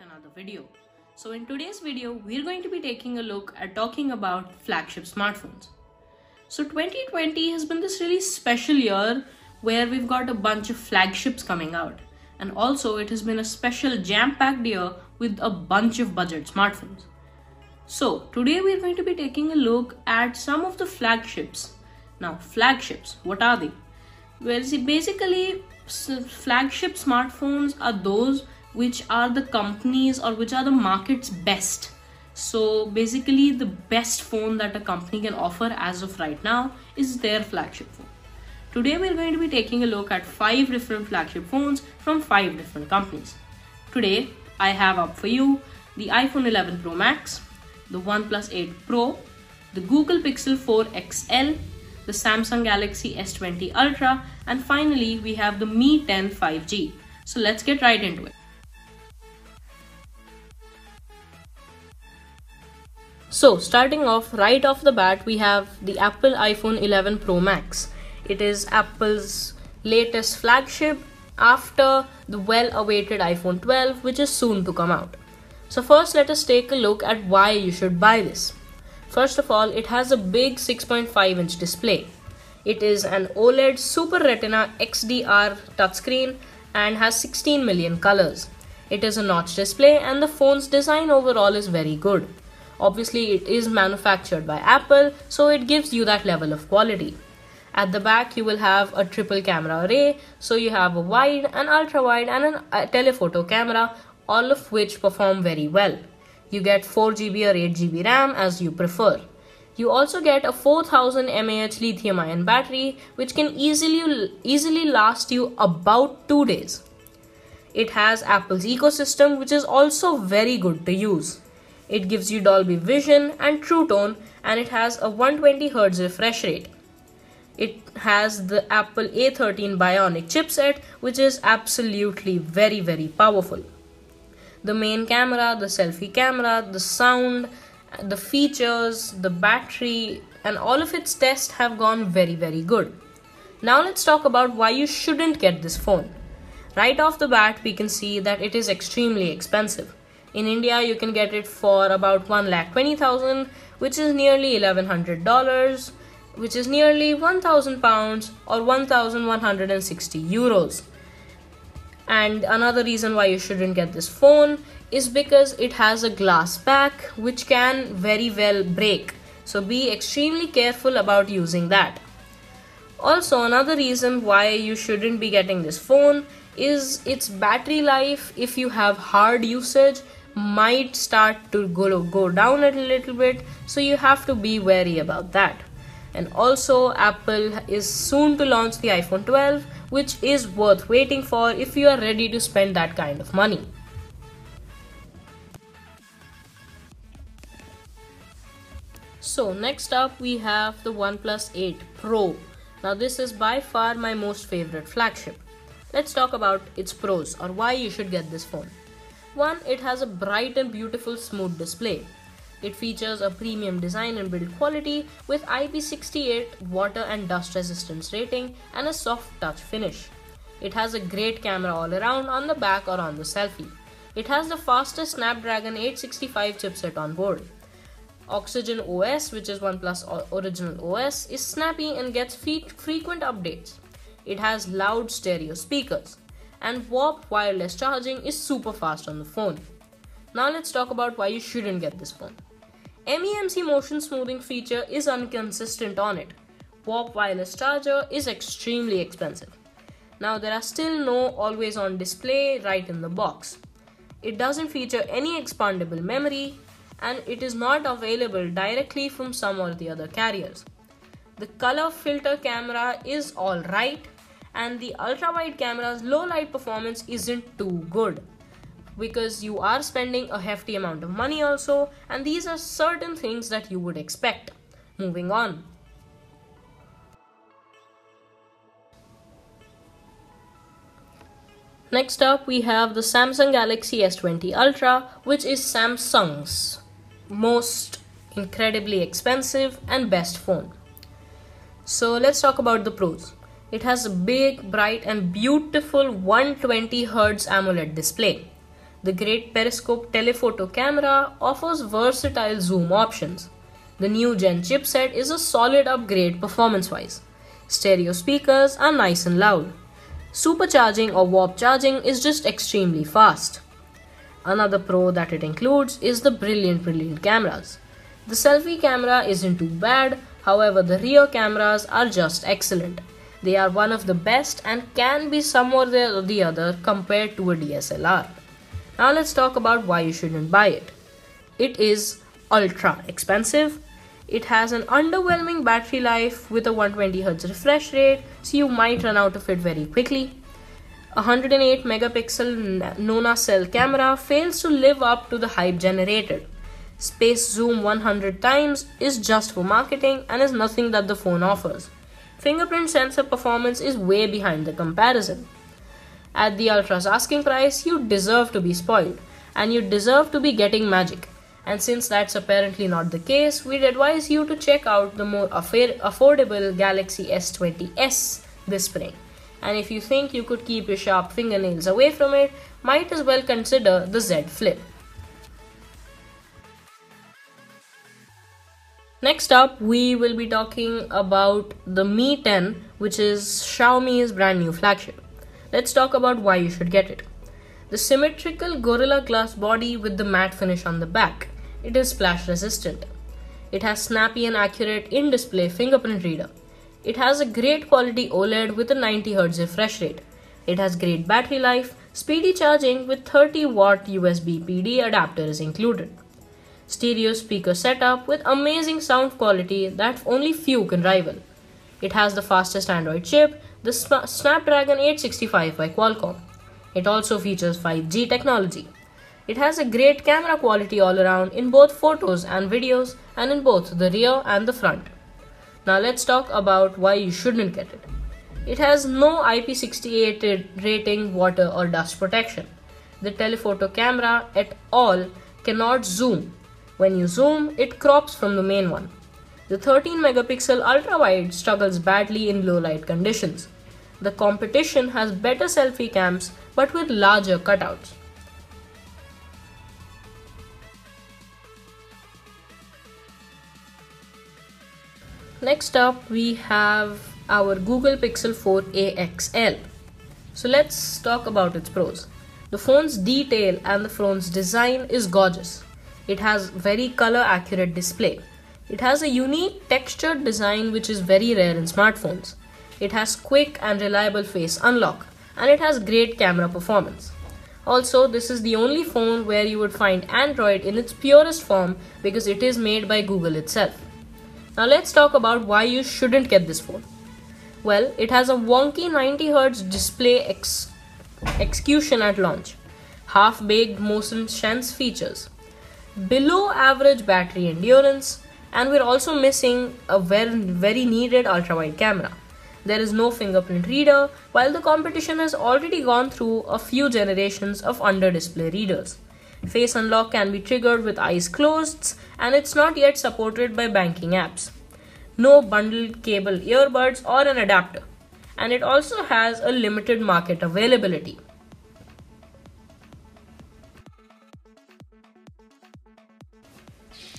another video. So in today's video we're going to be taking a look at talking about flagship smartphones. So 2020 has been this really special year where we've got a bunch of flagships coming out and also it has been a special jam-packed year with a bunch of budget smartphones. So today we're going to be taking a look at some of the flagships. Now flagships, what are they? Well, see, basically flagship smartphones are those which are the companies or which are the market's best. So basically the best phone that a company can offer as of right now is their flagship phone. Today we're going to be taking a look at five different flagship phones from five different companies. Today I have up for you the iPhone 11 Pro Max, the OnePlus 8 Pro, the Google Pixel 4 XL, the Samsung Galaxy S20 Ultra, and finally we have the Mi 10 5G. So let's get right into it. So starting off right off the bat we have the Apple iPhone 11 Pro Max. It is Apple's latest flagship after the well awaited iPhone 12 which is soon to come out. So first let us take a look at why you should buy this. First of all, it has a big 6.5 inch display. It is an OLED Super Retina XDR touchscreen and has 16 million colors. It is a notch display and the phone's design overall is very good. Obviously, it is manufactured by Apple, so it gives you that level of quality. At the back, you will have a triple camera array, so you have a wide, an ultra wide, and a uh, telephoto camera, all of which perform very well. You get 4GB or 8GB RAM as you prefer. You also get a 4000 mAh lithium ion battery which can easily easily last you about 2 days. It has Apple's ecosystem which is also very good to use. It gives you Dolby Vision and True Tone and it has a 120Hz refresh rate. It has the Apple A13 Bionic chipset which is absolutely very very powerful the main camera, the selfie camera, the sound, the features, the battery, and all of its tests have gone very, very good. Now let's talk about why you shouldn't get this phone. Right off the bat, we can see that it is extremely expensive. In India, you can get it for about 1,20,000, which is nearly $1,100, which is nearly 1,000 pounds or 1,160 euros. And another reason why you shouldn't get this phone is because it has a glass back which can very well break. So be extremely careful about using that. Also, another reason why you shouldn't be getting this phone is its battery life if you have hard usage might start to go, go down a little bit so you have to be wary about that and also apple is soon to launch the iphone 12 which is worth waiting for if you are ready to spend that kind of money. So next up we have the OnePlus 8 Pro. Now this is by far my most favorite flagship. Let's talk about its pros or why you should get this phone. One, it has a bright and beautiful smooth display. It features a premium design and build quality with IP68 water and dust resistance rating and a soft touch finish. It has a great camera all around on the back or on the selfie. It has the fastest Snapdragon 865 chipset on board. Oxygen OS, which is OnePlus original OS, is snappy and gets frequent updates. It has loud stereo speakers, and Warp wireless charging is super fast on the phone. Now let's talk about why you shouldn't get this phone. MEMC motion smoothing feature is inconsistent on it. Warp wireless charger is extremely expensive. Now there are still no always on display right in the box. It doesn't feature any expandable memory and it is not available directly from some or the other carriers. The color filter camera is alright and the ultra wide camera's low light performance isn't too good because you are spending a hefty amount of money also and these are certain things that you would expect. Moving on. Next up we have the Samsung Galaxy S20 Ultra which is Samsung's most incredibly expensive and best phone. So let's talk about the pros. It has a big, bright, and beautiful 120 Hz AMOLED display. The great periscope telephoto camera offers versatile zoom options. The new gen chipset is a solid upgrade performance wise. Stereo speakers are nice and loud. Supercharging or warp charging is just extremely fast. Another pro that it includes is the brilliant, brilliant cameras. The selfie camera isn't too bad, however, the rear cameras are just excellent. They are one of the best and can be somewhere or the other compared to a DSLR. Now let's talk about why you shouldn't buy it. It is ultra expensive. It has an underwhelming battery life with a 120Hz refresh rate, so you might run out of it very quickly. A 108 megapixel Nona cell camera fails to live up to the hype generated. Space zoom 100 times is just for marketing and is nothing that the phone offers. Fingerprint sensor performance is way behind the comparison. At the Ultra's asking price, you deserve to be spoiled and you deserve to be getting magic. And since that's apparently not the case, we'd advise you to check out the more affordable Galaxy S20s this spring. And if you think you could keep your sharp fingernails away from it, might as well consider the Z Flip. Next up, we will be talking about the Mi 10, which is Xiaomi's brand new flagship. Let's talk about why you should get it. The symmetrical Gorilla Glass body with the matte finish on the back. It is splash resistant. It has snappy and accurate in display fingerprint reader. It has a great quality OLED with a 90 Hz refresh rate. It has great battery life, speedy charging with 30 watt USB PD adapter is included. Stereo speaker setup with amazing sound quality that only few can rival. It has the fastest Android chip, the Snapdragon 865 by Qualcomm. It also features 5G technology. It has a great camera quality all around in both photos and videos and in both the rear and the front. Now let's talk about why you shouldn't get it. It has no IP68 rating, water or dust protection. The telephoto camera at all cannot zoom. When you zoom, it crops from the main one. The 13 megapixel ultra wide struggles badly in low light conditions. The competition has better selfie cams but with larger cutouts. Next up, we have our Google Pixel 4 a XL. So let's talk about its pros. The phone's detail and the phone's design is gorgeous. It has very color accurate display. It has a unique textured design which is very rare in smartphones. It has quick and reliable face unlock and it has great camera performance. Also, this is the only phone where you would find Android in its purest form because it is made by Google itself. Now let's talk about why you shouldn't get this phone. Well, it has a wonky 90Hz display ex- execution at launch, half baked motion sense features, below average battery endurance, and we're also missing a very, very needed ultra wide camera. There is no fingerprint reader, while the competition has already gone through a few generations of under display readers. Face unlock can be triggered with eyes closed, and it's not yet supported by banking apps. No bundled cable earbuds or an adapter, and it also has a limited market availability.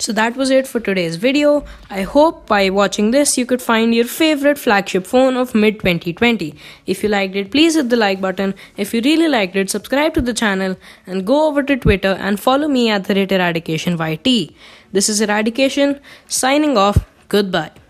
So that was it for today's video. I hope by watching this you could find your favorite flagship phone of mid 2020. If you liked it, please hit the like button. If you really liked it, subscribe to the channel and go over to Twitter and follow me at the rate irradication YT. This is Irradication signing off. Goodbye.